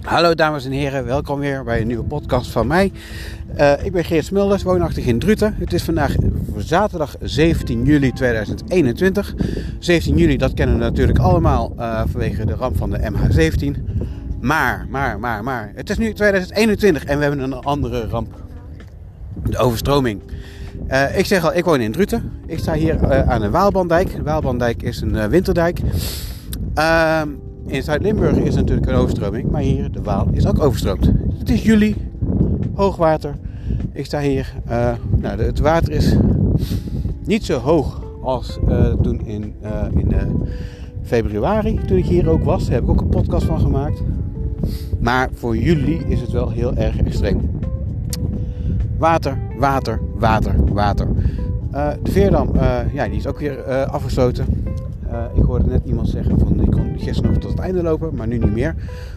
Hallo dames en heren, welkom weer bij een nieuwe podcast van mij. Uh, ik ben Geert Smulders, woonachtig in Druten. Het is vandaag zaterdag 17 juli 2021. 17 juli, dat kennen we natuurlijk allemaal uh, vanwege de ramp van de MH17. Maar, maar, maar, maar, het is nu 2021 en we hebben een andere ramp. De overstroming. Uh, ik zeg al, ik woon in Druten. Ik sta hier aan de Waalbandijk. Waalbandijk is een winterdijk. Ehm, in Zuid-Limburg is natuurlijk een overstroming, maar hier de Waal is ook overstroomd. Het is juli, hoogwater. Ik sta hier. Uh, nou, het water is niet zo hoog als uh, toen in, uh, in februari, toen ik hier ook was. Daar heb ik ook een podcast van gemaakt. Maar voor juli is het wel heel erg extreem. Water, water, water, water. de Veerdam, ja, die is ook weer afgesloten. Uh, ik hoorde net iemand zeggen van ik kon gisteren nog tot het einde lopen, maar nu niet meer.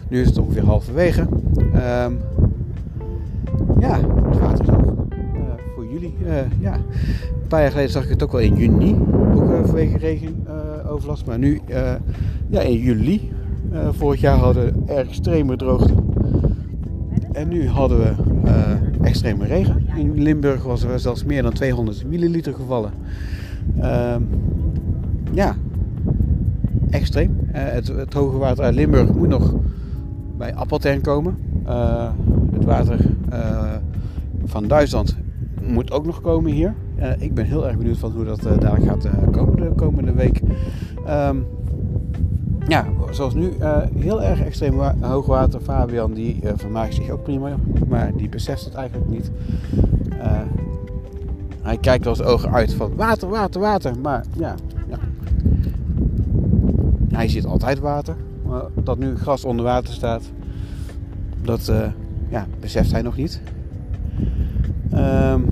Nu is het ongeveer halverwege. Um, ja, het water is. Uh, voor jullie. Uh, ja. Een paar jaar geleden zag ik het ook wel in juni. Ook vanwege regenoverlast. maar nu ja, in juli. vorig jaar hadden we extreme droogte. En nu hadden we extreme regen. In Limburg was er zelfs meer dan 200 milliliter gevallen. Ehm, ja, extreem. Uh, het, het, hoge water uit Limburg moet nog bij Appeltern komen. Uh, het water uh, van Duitsland moet ook nog komen hier. ik ben heel erg benieuwd van hoe dat daar gaat komen de komende week. Um, ja, zoals nu, heel erg extreem hoog water. Fabian die vermaakt zich ook prima, maar die beseft het eigenlijk niet. hij kijkt wel zijn ogen uit van water, water, water. Maar ja, hij ziet altijd water. Maar dat nu gras onder water staat, dat uh, ja, beseft hij nog niet. Um,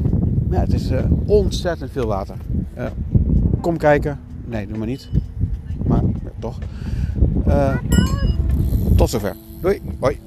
ja, het is uh, ontzettend veel water. Uh, kom kijken. Nee, doe maar niet. Maar toch. tot zover. Doei. Hoi.